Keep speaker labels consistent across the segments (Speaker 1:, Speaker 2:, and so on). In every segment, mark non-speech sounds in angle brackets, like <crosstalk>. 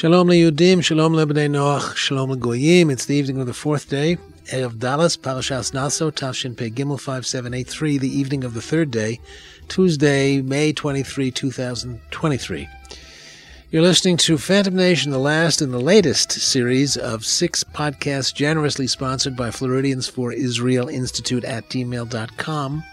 Speaker 1: Shalom leyudim, shalom lebnei Noach, shalom legoyim. It's the evening of the fourth day, Erev Dallas, Parashas Naso, Tafshin Pei Gimel 5783, the evening of the third day, Tuesday, May 23, 2023. You're listening to Phantom Nation, the last and the latest series of six podcasts generously sponsored by Floridians for Israel Institute at gmail.com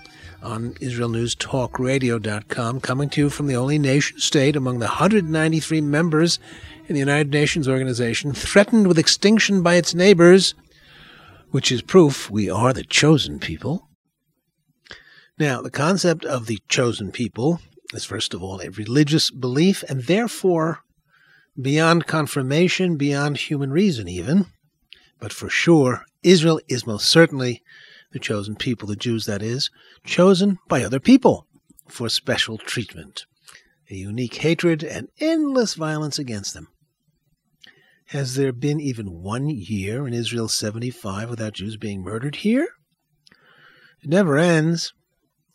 Speaker 1: on IsraelNewsTalkRadio.com, coming to you from the only nation state among the 193 members in the United Nations organization threatened with extinction by its neighbors, which is proof we are the chosen people. Now, the concept of the chosen people is, first of all, a religious belief and therefore beyond confirmation, beyond human reason, even. But for sure, Israel is most certainly the chosen people, the Jews, that is, chosen by other people for special treatment, a unique hatred and endless violence against them. Has there been even one year in Israel 75 without Jews being murdered here? It never ends.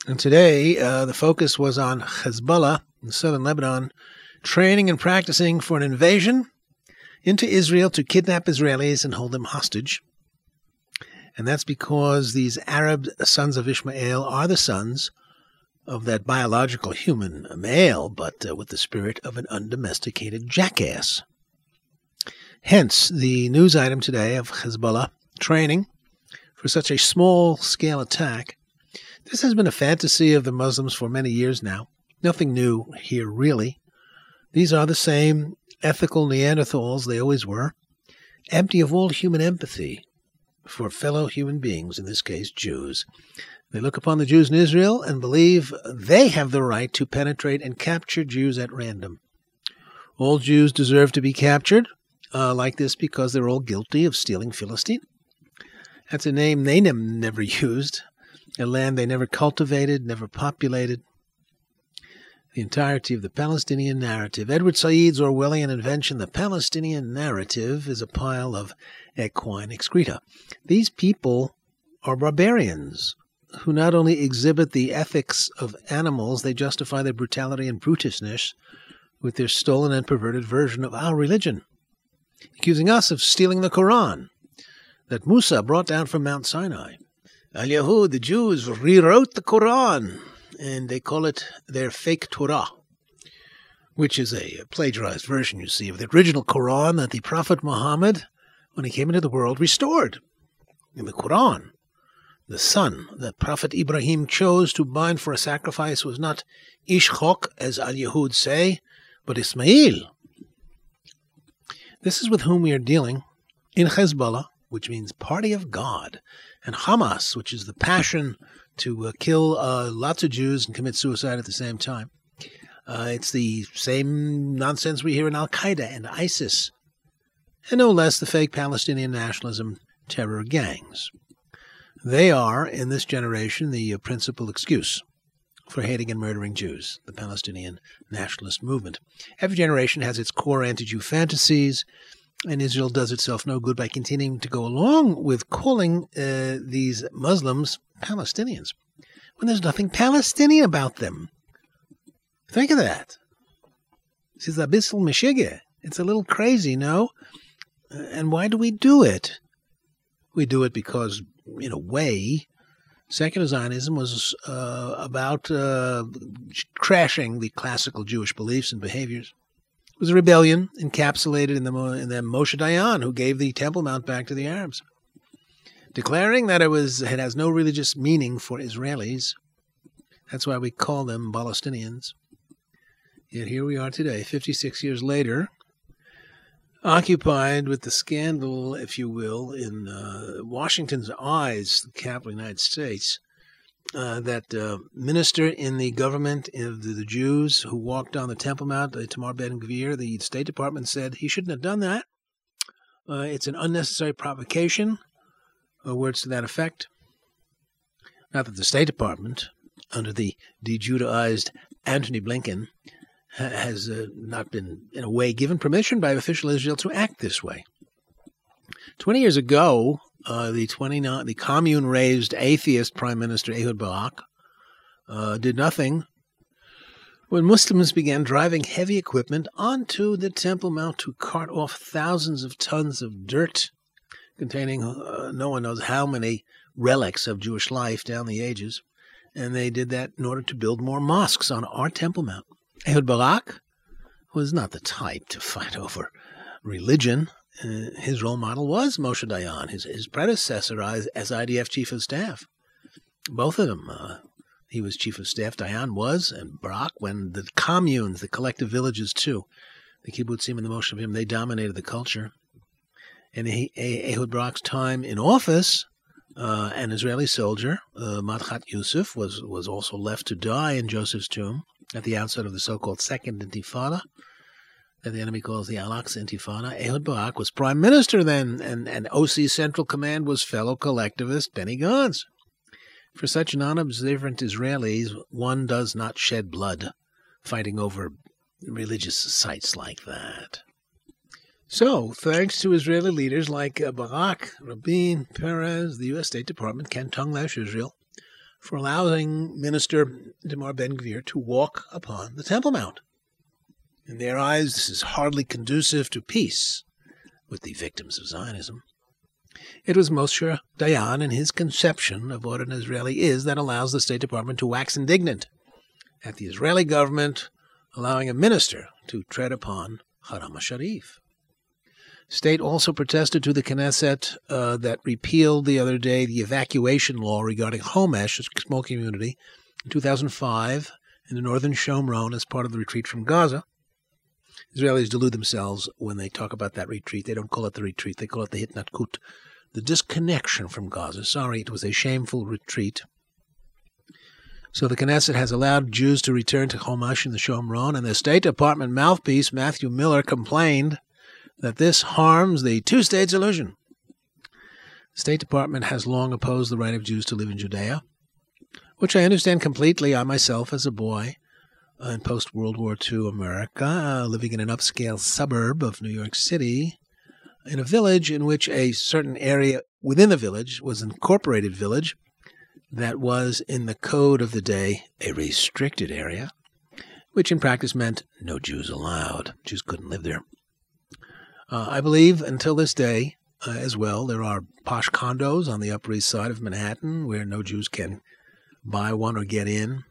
Speaker 1: And today, uh, the focus was on Hezbollah in southern Lebanon, training and practicing for an invasion into Israel to kidnap Israelis and hold them hostage. And that's because these Arab sons of Ishmael are the sons of that biological human, male, but uh, with the spirit of an undomesticated jackass. Hence, the news item today of Hezbollah training for such a small scale attack. This has been a fantasy of the Muslims for many years now. Nothing new here, really. These are the same ethical Neanderthals they always were, empty of all human empathy for fellow human beings, in this case, Jews. They look upon the Jews in Israel and believe they have the right to penetrate and capture Jews at random. All Jews deserve to be captured, uh, like this because they're all guilty of stealing Philistine. That's a name they ne- never <laughs> used, a land they never cultivated, never populated. The entirety of the Palestinian narrative. Edward Said's Orwellian invention, the Palestinian narrative, is a pile of equine excreta. These people are barbarians who not only exhibit the ethics of animals, they justify their brutality and brutishness with their stolen and perverted version of our religion accusing us of stealing the Quran that Musa brought down from Mount Sinai. Al Yahud, the Jews, rewrote the Quran, and they call it their fake Torah, which is a plagiarized version, you see, of the original Quran that the Prophet Muhammad, when he came into the world, restored. In the Quran, the son that Prophet Ibrahim chose to bind for a sacrifice was not Ishchok, as Al Yahud say, but Ismail, this is with whom we are dealing in Hezbollah, which means party of God, and Hamas, which is the passion to uh, kill uh, lots of Jews and commit suicide at the same time. Uh, it's the same nonsense we hear in Al Qaeda and ISIS, and no less the fake Palestinian nationalism terror gangs. They are, in this generation, the uh, principal excuse for hating and murdering Jews, the Palestinian nationalist movement. Every generation has its core anti Jew fantasies, and Israel does itself no good by continuing to go along with calling uh, these Muslims Palestinians when there's nothing Palestinian about them. Think of that. This is abyssal meshige. It's a little crazy, no? Uh, and why do we do it? We do it because, in a way, Secular Zionism was uh, about uh, crashing the classical Jewish beliefs and behaviors. Was a rebellion encapsulated in the, in the Moshe Dayan, who gave the Temple Mount back to the Arabs, declaring that it was it has no religious meaning for Israelis. That's why we call them Palestinians. Yet here we are today, 56 years later, occupied with the scandal, if you will, in uh, Washington's eyes, the capital of the United States, uh, that uh, minister in the government of the, the, Jews who walked on the Temple Mount, uh, Itamar Ben Gvir, the State Department said he shouldn't have done that. Uh, it's an unnecessary provocation, or words to that effect. Not that the State Department, under the de-Judaized Antony Blinken, has uh, not been, in a way, given permission by official Israel to act this way. Twenty years ago, uh, the 29, the commune-raised atheist Prime Minister Ehud Barak uh, did nothing when Muslims began driving heavy equipment onto the Temple Mount to cart off thousands of tons of dirt containing uh, no one knows how many relics of Jewish life down the ages. And they did that in order to build more mosques on our Temple Mount. Ehud Barak was not the type to fight over religion. Uh, his role model was Moshe Dayan, his, his predecessor as, as IDF chief of staff. Both of them, uh, he was chief of staff, Dayan was, and Barak, when the communes, the collective villages too, the kibbutzim and the Moshavim, they dominated the culture. And Ehud Barak's time in office, uh, an Israeli soldier, uh, Madchat Yusuf, was, was also left to die in Joseph's tomb at the outset of the so-called Second Intifada that the enemy calls the Al-Aqsa Intifada. Ehud Barak was prime minister then, and, and OC Central Command was fellow collectivist Benny Gantz. For such non-observant Israelis, one does not shed blood fighting over religious sites like that. So, thanks to Israeli leaders like uh, Barak, Rabin, Peres, the U.S. State Department can tongue lash Israel for allowing Minister Itamar Ben Gvir to walk upon the Temple Mount. In their eyes, this is hardly conducive to peace with the victims of Zionism. It was Moshe Dayan and his conception of what an Israeli is that allows the State Department to wax indignant at the Israeli government allowing a minister to tread upon Haram Sharif. State also protested to the Knesset uh, that repealed the other day the evacuation law regarding Homesh, a small community, in 2005 in the northern Shomron as part of the retreat from Gaza. Israelis delude themselves when they talk about that retreat. They don't call it the retreat, they call it the Hitnatkut, the disconnection from Gaza. Sorry, it was a shameful retreat. So the Knesset has allowed Jews to return to Homesh in the Shomron, and the State Department mouthpiece, Matthew Miller, complained that this harms the two state solution. The State Department has long opposed the right of Jews to live in Judea, which I understand completely. I myself, as a boy in post World War II America, uh, living in an upscale suburb of New York City, in a village in which a certain area within the village was an incorporated village that was, in the code of the day, a restricted area, which in practice meant no Jews allowed. Jews couldn't live there. Uh, I believe until this day, uh, as well, there are posh condos on the Upper East Side of Manhattan where no Jews can buy one or get in.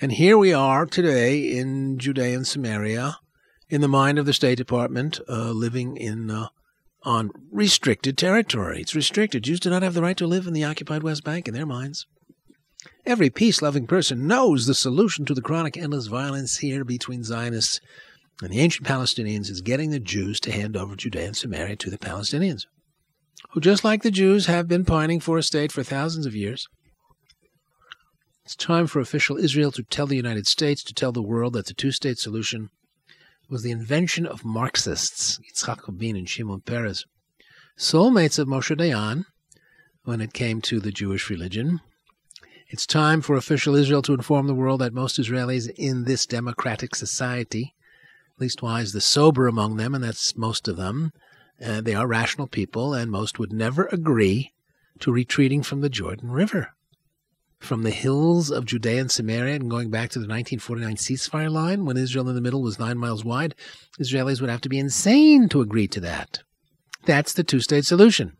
Speaker 1: And here we are today in Judea and Samaria, in the mind of the State Department, uh, living in uh, on restricted territory. It's restricted. Jews do not have the right to live in the occupied West Bank in their minds. Every peace loving person knows the solution to the chronic endless violence here between Zionists and the ancient Palestinians is getting the Jews to hand over Judea and Samaria to the Palestinians, who, just like the Jews, have been pining for a state for thousands of years. It's time for official Israel to tell the United States, to tell the world that the two state solution was the invention of Marxists, Yitzhak Rabin and Shimon Peres, soulmates of Moshe Dayan when it came to the Jewish religion. It's time for official Israel to inform the world that most Israelis in this democratic society, leastwise the sober among them, and that's most of them, uh, they are rational people, and most would never agree to retreating from the Jordan River from the hills of Judea and Samaria and going back to the 1949 ceasefire line when Israel in the middle was nine miles wide, Israelis would have to be insane to agree to that. That's the two state solution.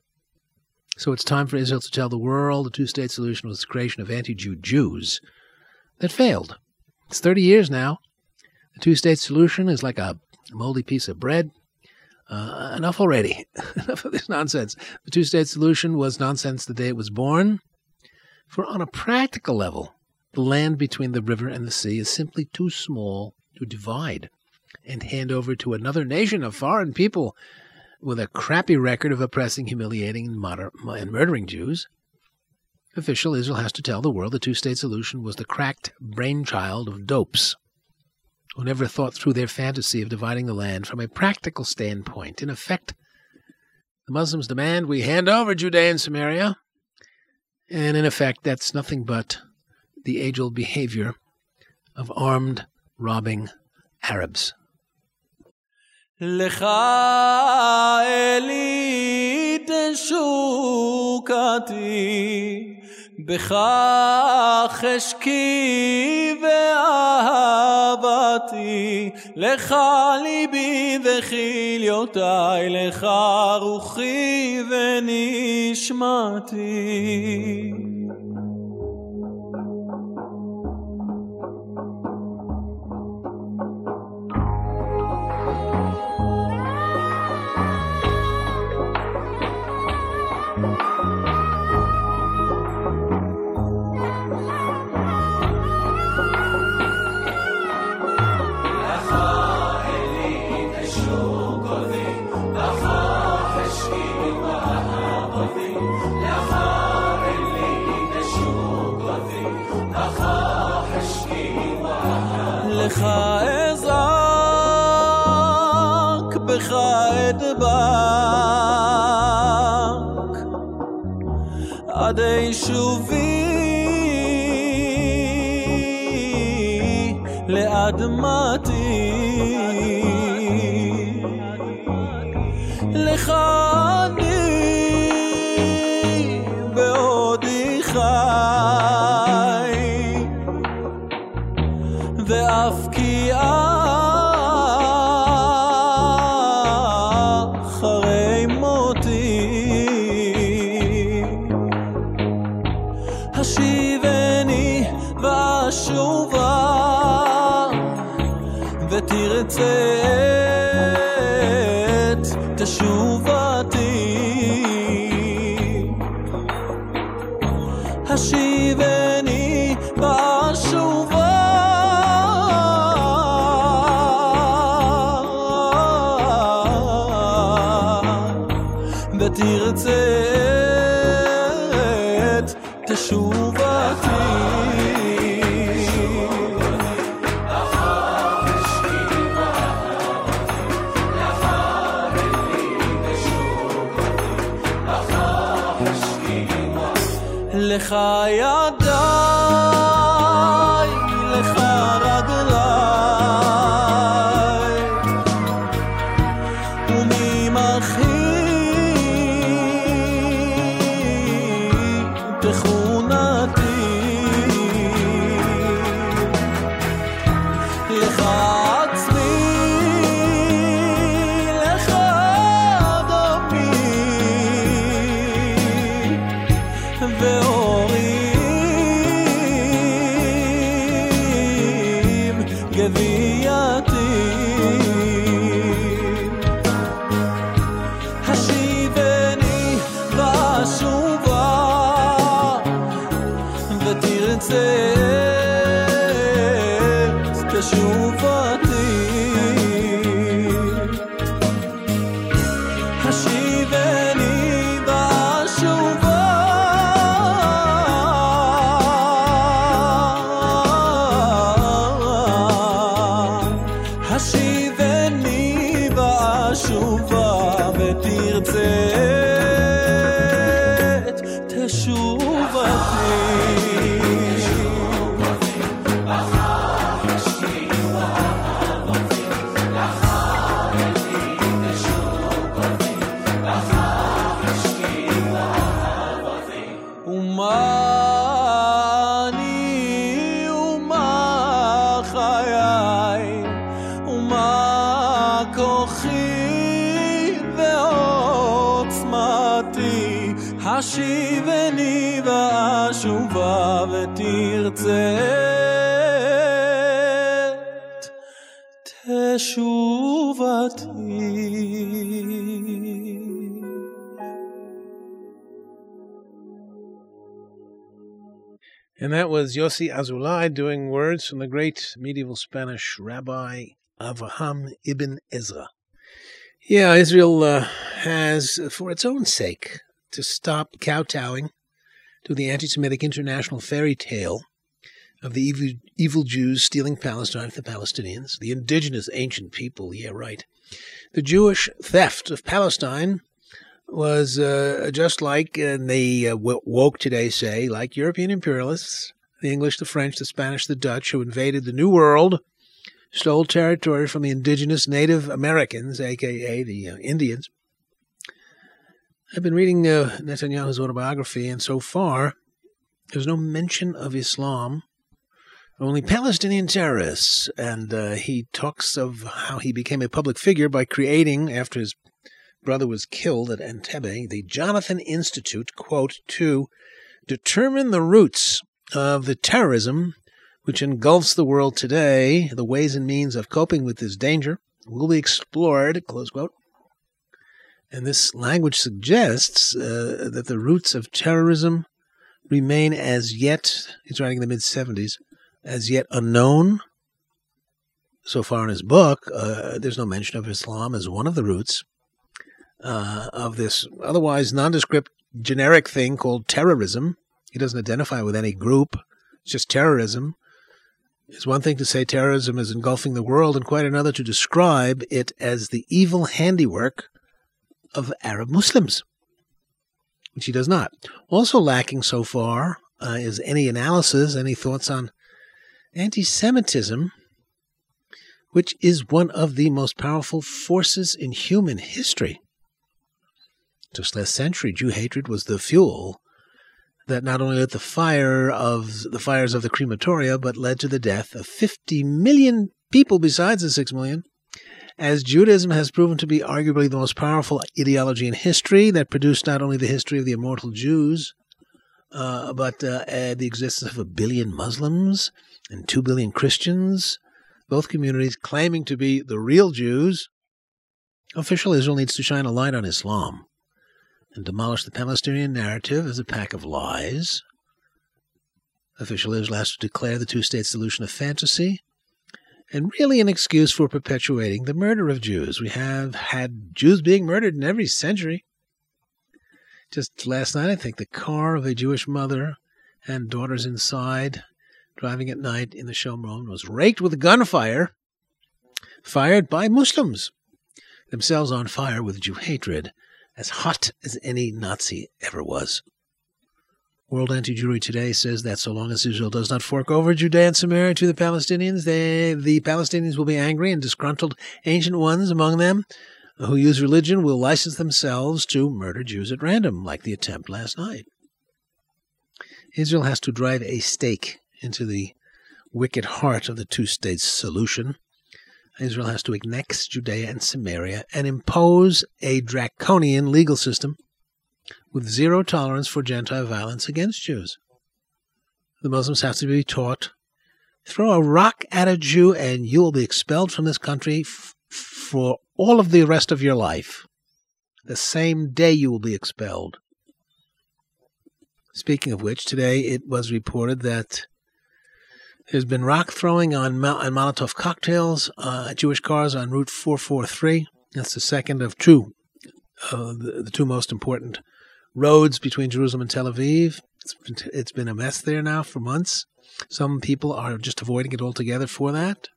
Speaker 1: So it's time for Israel to tell the world the two state solution was the creation of anti Jew Jews that failed. It's 30 years now. The two state solution is like a moldy piece of bread. Uh, enough already. <laughs> enough of this nonsense. The two state solution was nonsense the day it was born. For on a practical level, the land between the river and the sea is simply too small to divide and hand over to another nation of foreign people with a crappy record of oppressing, humiliating, and, moder- and murdering Jews. Official Israel has to tell the world the two state solution was the cracked brainchild of dopes who never thought through their fantasy of dividing the land from a practical standpoint. In effect, the Muslims demand we hand over Judea and Samaria and in effect, that's nothing but the age old behavior of armed robbing Arabs. לך אלי תשוקתי, בך חשקי ואהבתי.
Speaker 2: לך ליבי וכליותיי, לך רוחי ונשמתי. say. Chúa và Thầy
Speaker 1: And that was Yossi Azulai doing words from the great medieval Spanish rabbi Avraham ibn Ezra. Yeah, Israel uh, has, for its own sake, to stop kowtowing to the anti Semitic international fairy tale of the evil, evil Jews stealing Palestine from the Palestinians, the indigenous ancient people, yeah, right. The Jewish theft of Palestine was uh, just like, and they uh, woke today say, like European imperialists, the English, the French, the Spanish, the Dutch, who invaded the New World, stole territory from the indigenous Native Americans, aka the uh, Indians. I've been reading uh, Netanyahu's autobiography, and so far, there's no mention of Islam only Palestinian terrorists. And uh, he talks of how he became a public figure by creating, after his brother was killed at Entebbe, the Jonathan Institute, quote, to determine the roots of the terrorism which engulfs the world today. The ways and means of coping with this danger will be explored, close quote. And this language suggests uh, that the roots of terrorism remain as yet, he's writing in the mid 70s, as yet unknown. So far in his book, uh, there's no mention of Islam as one of the roots uh, of this otherwise nondescript generic thing called terrorism. He doesn't identify with any group, it's just terrorism. It's one thing to say terrorism is engulfing the world, and quite another to describe it as the evil handiwork of Arab Muslims, which he does not. Also lacking so far uh, is any analysis, any thoughts on anti Semitism, which is one of the most powerful forces in human history. Just last century, Jew hatred was the fuel that not only lit the fire of the fires of the crematoria, but led to the death of 50 million people besides the 6 million. As Judaism has proven to be arguably the most powerful ideology in history that produced not only the history of the immortal Jews, uh, but uh, the existence of a billion Muslims and two billion Christians, both communities claiming to be the real Jews, official Israel needs to shine a light on Islam and demolish the Palestinian narrative as a pack of lies. Official to declare the two state solution a fantasy and really an excuse for perpetuating the murder of Jews. We have had Jews being murdered in every century. Just last night, I think the car of a Jewish mother and daughters inside, driving at night in the Shomron, was raked with gunfire fired by Muslims, themselves on fire with Jew hatred as hot as any Nazi ever was. World Anti Jewry Today says that so long as Israel does not fork over Judea and Samaria to the Palestinians, they, the Palestinians will be angry and disgruntled ancient ones among them who use religion will license themselves to murder Jews at random, like the attempt last night. Israel has to drive a stake into the wicked heart of the two state solution Israel has to annex Judea and Samaria and impose a draconian legal system with zero tolerance for Gentile violence against Jews. The Muslims have to be taught throw a rock at a Jew and you will be expelled from this country f- for all of the rest of your life. The same day you will be expelled. Speaking of which, today it was reported that there's been rock throwing on, on Molotov cocktails uh, at Jewish cars on Route 443. That's the second of two, uh, the, the, two most important roads between Jerusalem and Tel Aviv. It's been, it's been a mess there now for months. Some people are just avoiding it altogether for that.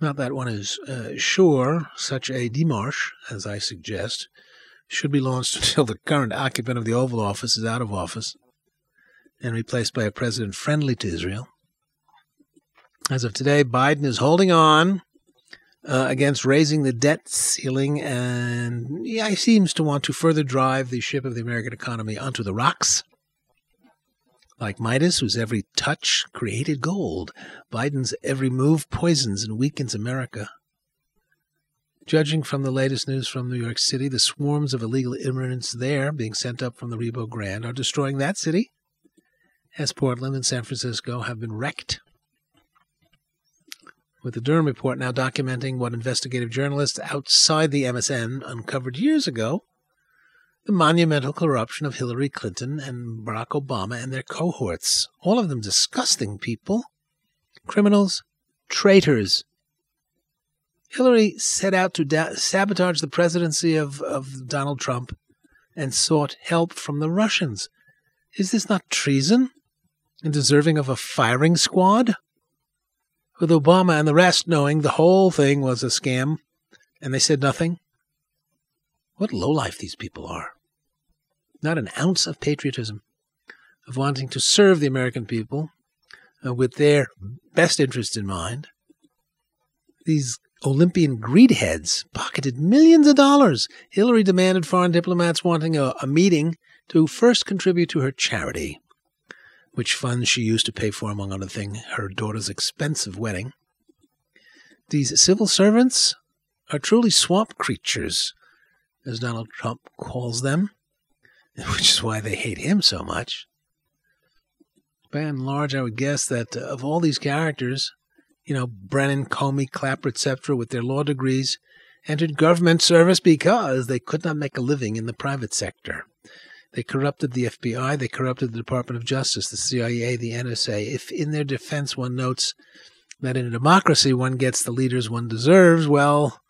Speaker 1: Not that one is uh, sure such a demarche, as I suggest, should be launched <laughs> until the current occupant of the Oval Office is out of office and replaced by a president friendly to Israel. As of today, Biden is holding on uh, against raising the debt ceiling, and yeah, he seems to want to further drive the ship of the American economy onto the rocks. Like Midas, whose every touch created gold, Biden's every move poisons and weakens America. Judging from the latest news from New York City, the swarms of illegal immigrants there being sent up from the Rio Grande are destroying that city as Portland and San Francisco have been wrecked. With the Durham report now documenting what investigative journalists outside the MSM uncovered years ago the monumental corruption of Hillary Clinton and Barack Obama and their cohorts, all of them disgusting people, criminals, traitors. Hillary set out to da- sabotage the presidency of, of Donald Trump and sought help from the Russians. Is this not treason? And deserving of a firing squad? With Obama and the rest knowing the whole thing was a scam, and they said nothing? What lowlife these people are. Not an ounce of patriotism, of wanting to serve the American people uh, with their best interest in mind. These Olympian greedheads pocketed millions of dollars. Hillary demanded foreign diplomats wanting a, a meeting to first contribute to her charity which funds she used to pay for, among other things, her daughter's expensive wedding. These civil servants are truly swamp creatures, as Donald Trump calls them, <laughs> which is why they hate him so much. By and large, I would guess that uh, of all these characters, you know, Brennan, Comey, Clapper, etc., with their law degrees, entered government service because they could not make a living in the private sector. They corrupted the FBI, they corrupted the Department of Justice, the CIA, the NSA. If in their defense one notes that in a democracy one gets the leaders one deserves, well,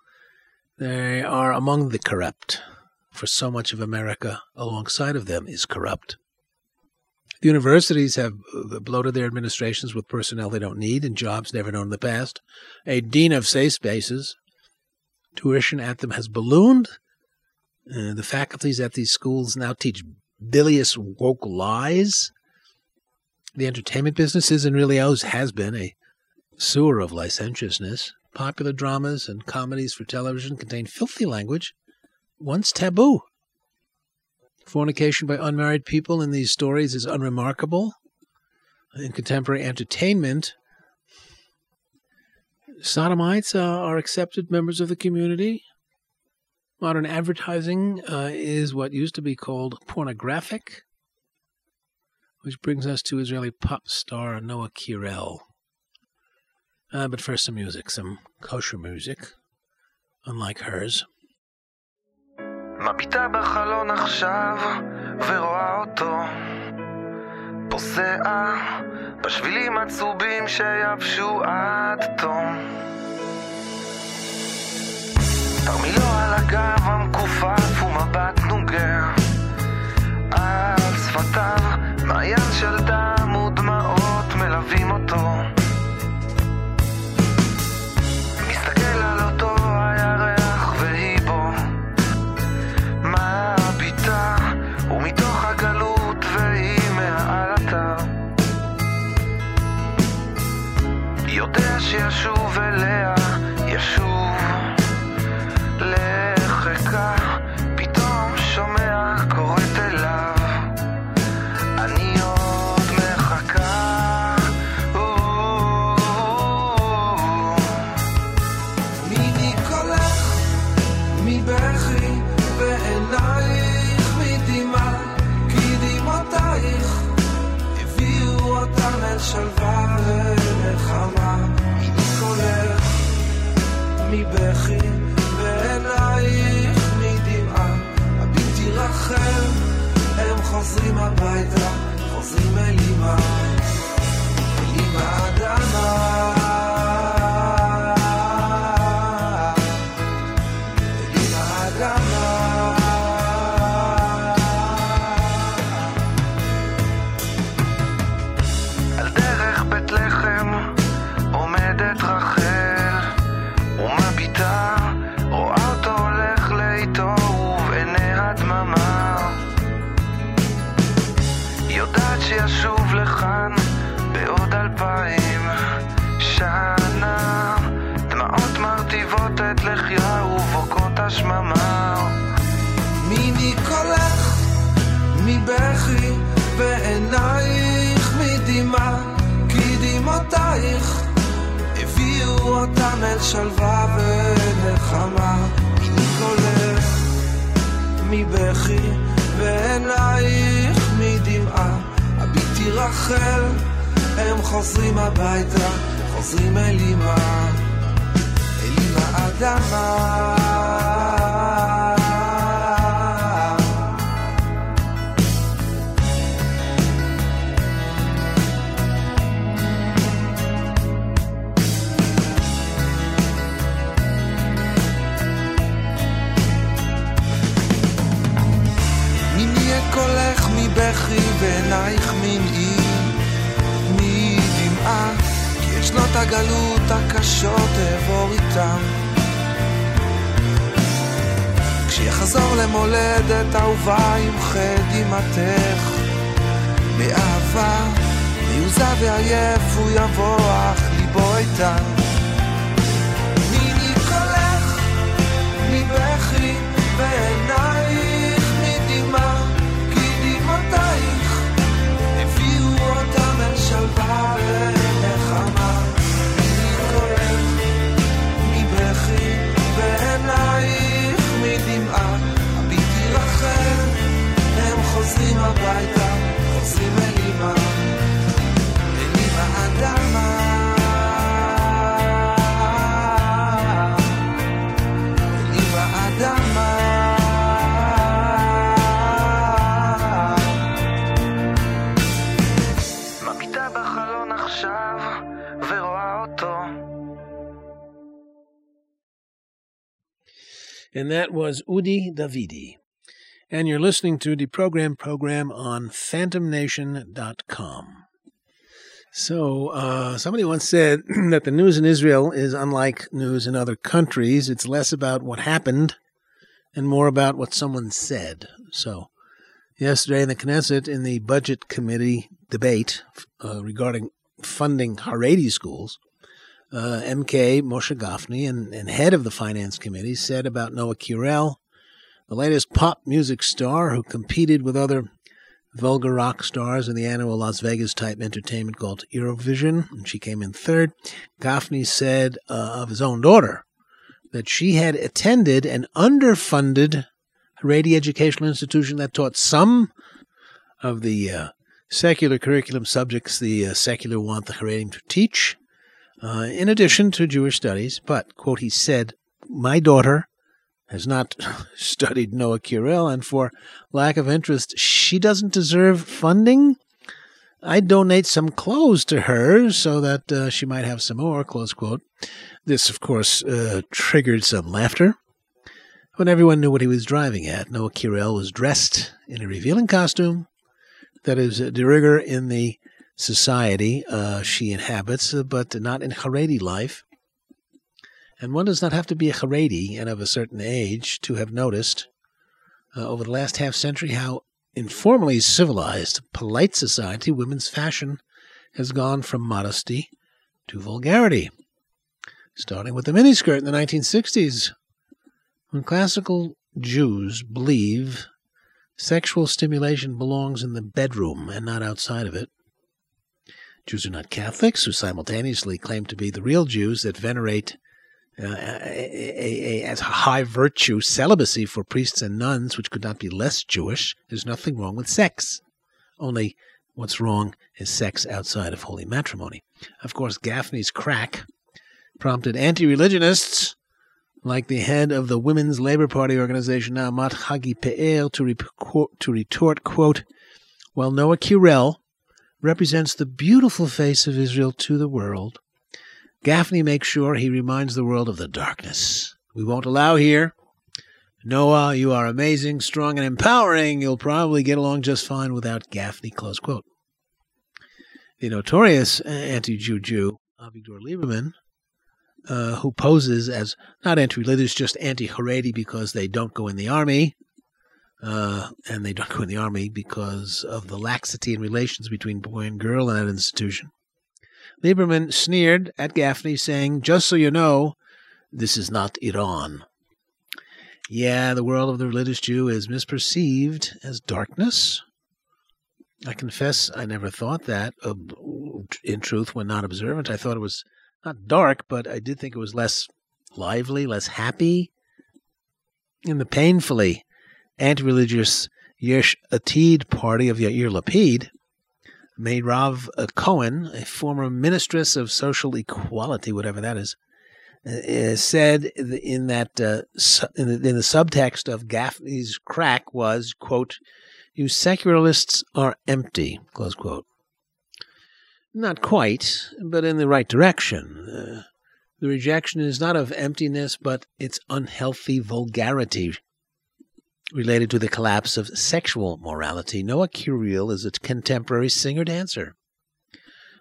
Speaker 1: they are among the corrupt, for so much of America alongside of them is corrupt. The universities have uh, bloated their administrations with personnel they don't need and jobs never known in the past. A dean of safe spaces. Tuition at them has ballooned. Uh, the faculties at these schools now teach bilious woke lies. The entertainment business is and really always has been a sewer of licentiousness. Popular dramas and comedies for television contain filthy language, once taboo. Fornication by unmarried people in these stories is unremarkable. In contemporary entertainment, sodomites uh, are accepted members of the community. Modern advertising uh, is what used to be called pornographic, which brings us to Israeli pop star Noah Kirel. Uh, but first, some music, some kosher music, unlike hers.
Speaker 3: מביטה בחלון עכשיו ורואה אותו פוסע בשבילים הצהובים שיבשו עד תום תרמילו על הגב המכופף ומבט נוגע על שפתיו מעיין של דם אותם אל שלווה ונחמה. מיני קולך? מבכי ועינייך מדמעה הביטי רחל הם חוזרים הביתה חוזרים אל אמא. אל אמא אדמה מנעי מדמעה כי את שנות הגלות הקשות אעבור איתם. כשיחזור למולדת אהובה ימחה דמעתך באהבה מיוזע ועייף הוא יבוא אך ליבו איתן
Speaker 1: And that was Udi Davidi. And you're listening to the program program on phantomnation.com. So, uh, somebody once said <clears throat> that the news in Israel is unlike news in other countries. It's less about what happened and more about what someone said. So, yesterday in the Knesset, in the Budget Committee debate uh, regarding funding Haredi schools, uh, MK Moshe Gafni and, and head of the Finance Committee said about Noah Kirel, the latest pop music star who competed with other vulgar rock stars in the annual Las Vegas type entertainment called Eurovision, and she came in third. Gafni said uh, of his own daughter that she had attended an underfunded Haredi educational institution that taught some of the uh, secular curriculum subjects the uh, secular want the Haredim to teach, uh, in addition to Jewish studies. But, quote, he said, My daughter has not <laughs> studied Noah Kirel, and for lack of interest, she doesn't deserve funding. I donate some clothes to her so that uh, she might have some more, close quote. This, of course, uh, triggered some laughter. When everyone knew what he was driving at, Noah Kirel was dressed in a revealing costume that is de rigueur in the society uh, she inhabits, uh, but not in Haredi life. And one does not have to be a Haredi and of a certain age to have noticed uh, over the last half century how informally civilized, polite society women's fashion has gone from modesty to vulgarity. Starting with the miniskirt in the 1960s, when classical Jews believe sexual stimulation belongs in the bedroom and not outside of it. Jews are not Catholics who simultaneously claim to be the real Jews that venerate uh, a, a, a, high virtue celibacy for priests and nuns, which could not be less Jewish. There's nothing wrong with sex. Only what's wrong is sex outside of holy matrimony. Of course, Gafni's crack prompted anti religionists like the head of the Women's Labor Party organization, Naamat Hagit Pe'er, to, re- to retort, quote, While Noah Kirel represents the beautiful face of Israel to the world, Gafni makes sure he reminds the world of the darkness. We won't allow here. Noah, you are amazing, strong, and empowering. You'll probably get along just fine without Gafni. Close quote. The notorious anti-Jew Jew, Avigdor Lieberman, uh, who poses as not anti-religious, just anti-Haredi because they don't go in the army, uh, and they don't go in the army because of the laxity in relations between boy and girl in that institution. Lieberman sneered at Gafni, saying, Just so you know, this is not Iran. Yeah, the world of the religious Jew is misperceived as darkness. I confess I never thought that. In truth, when not observant, I thought it was not dark, but I did think it was less lively, less happy. In the painfully anti religious Yesh Atid party of Yair Lapid, Meirav Cohen, a former ministress of social equality, whatever that is, uh, said in that uh, in, the, in the subtext of Gafni's crack was, "quote You secularists are empty." Close quote. Not quite, but in the right direction. Uh, the rejection is not of emptiness, but its unhealthy vulgarity related to the collapse of sexual morality. Noah Kirel is a contemporary singer dancer.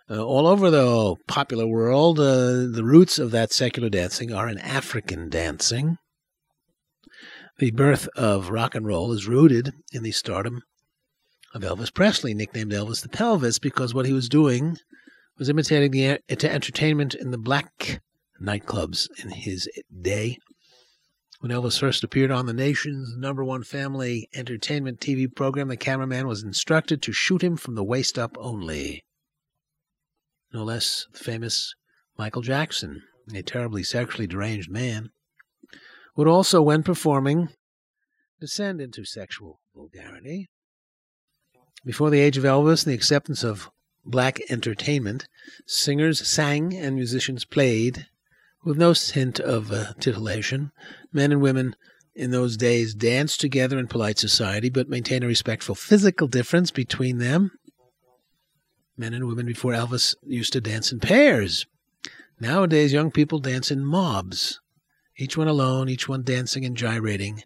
Speaker 1: Uh, all over the popular world, uh, the roots of that secular dancing are in African dancing. The birth of rock and roll is rooted in the stardom of Elvis Presley, nicknamed Elvis the Pelvis, because what he was doing was imitating the entertainment in the black nightclubs in his day. When Elvis first appeared on the nation's number one family entertainment TV program, the cameraman was instructed to shoot him from the waist up only. No less the famous Michael Jackson, a terribly sexually deranged man, would also, when performing, descend into sexual vulgarity. Before the age of Elvis and the acceptance of black entertainment, singers sang and musicians played with no hint of uh, titillation. Men and women in those days danced together in polite society, but maintained a respectful physical difference between them. Men and women before Elvis used to dance in pairs. Nowadays, young people dance in mobs. each one alone, each one dancing and gyrating,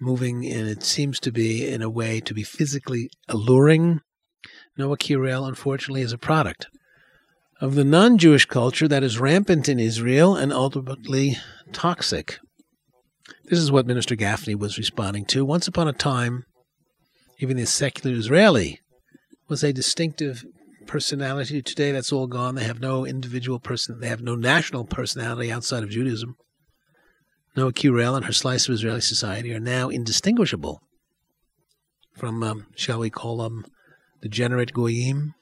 Speaker 1: moving, and it seems to be in a way to be physically alluring. Noa Kirel, unfortunately, is a product of the non Jewish culture that is rampant in Israel and ultimately toxic. This is what Minister Gafni was responding to. Once upon a time, even the secular Israeli was a distinctive personality. Today, that's all gone. They have no individual person, they have no national personality outside of Judaism. Noa Kirel and her slice of Israeli society are now indistinguishable from, um, shall we call them, degenerate goyim.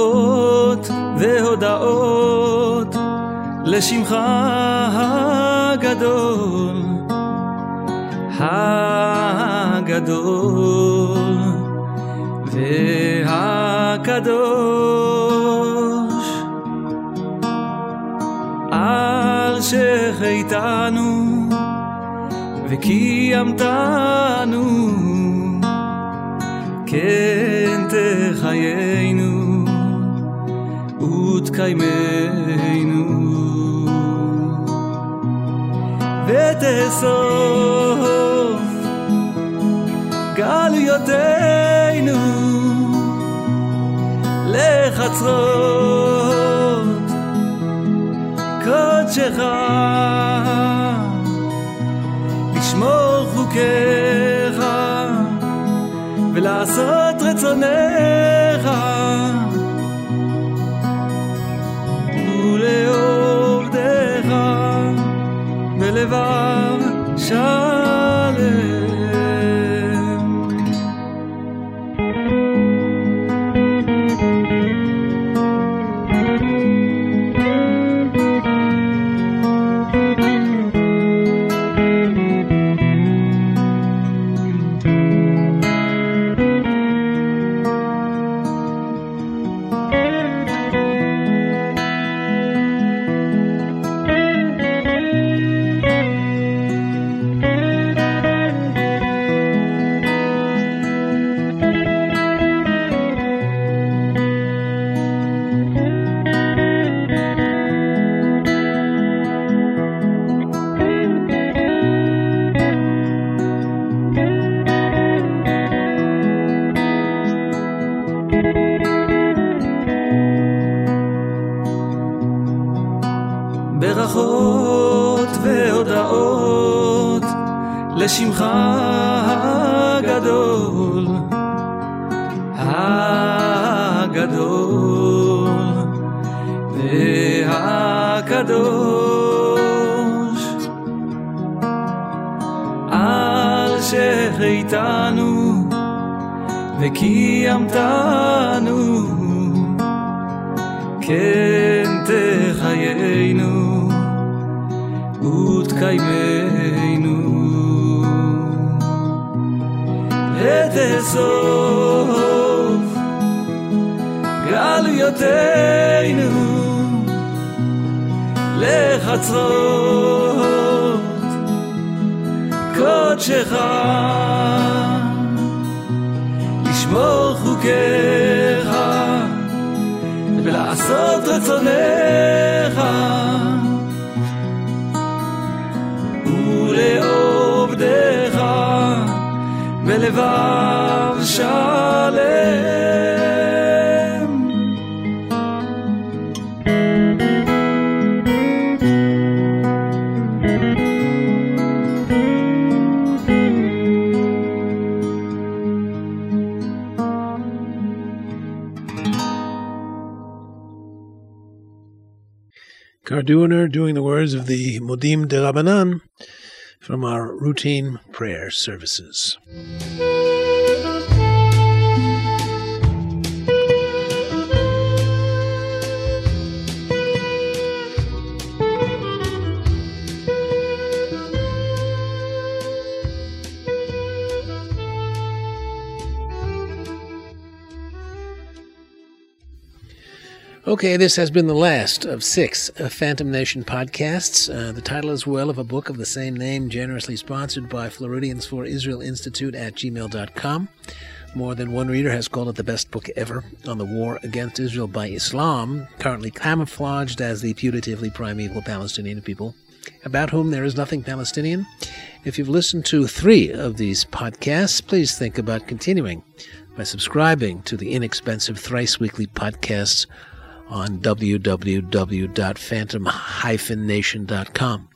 Speaker 2: ברכות והודאות לשמך הגדול, הגדול והקדוש. על שחייתנו וקיימתנו, כן תחיינו ותקיימנו. ותאסוף גלויותינו לחצרות. קודשך לשמור חוקיך ולעשות רצונך les vaves, ça וקיימתנו כן תחיינו ותקיימנו. ותאסוף גלויותינו לחצרות קודשך לשמור חוקיך ולעשות רצונך ולעובדך בלבב שלם.
Speaker 1: Karduner doing the words of the Modim de Rabbanan from our routine prayer services. Okay, this has been the last of six Phantom Nation podcasts. Uh, the title as well of a book of the same name, generously sponsored by Floridians for Israel Institute at gmail.com. More than one reader has called it the best book ever on the war against Israel by Islam, currently camouflaged as the putatively primeval Palestinian people, about whom there is nothing Palestinian. If you've listened to three of these podcasts, please think about continuing by subscribing to the inexpensive thrice weekly podcasts on www.phantom-nation.com.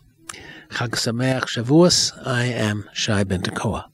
Speaker 1: Chag Sameach Shavuos, I am Shai Ben Tekoa.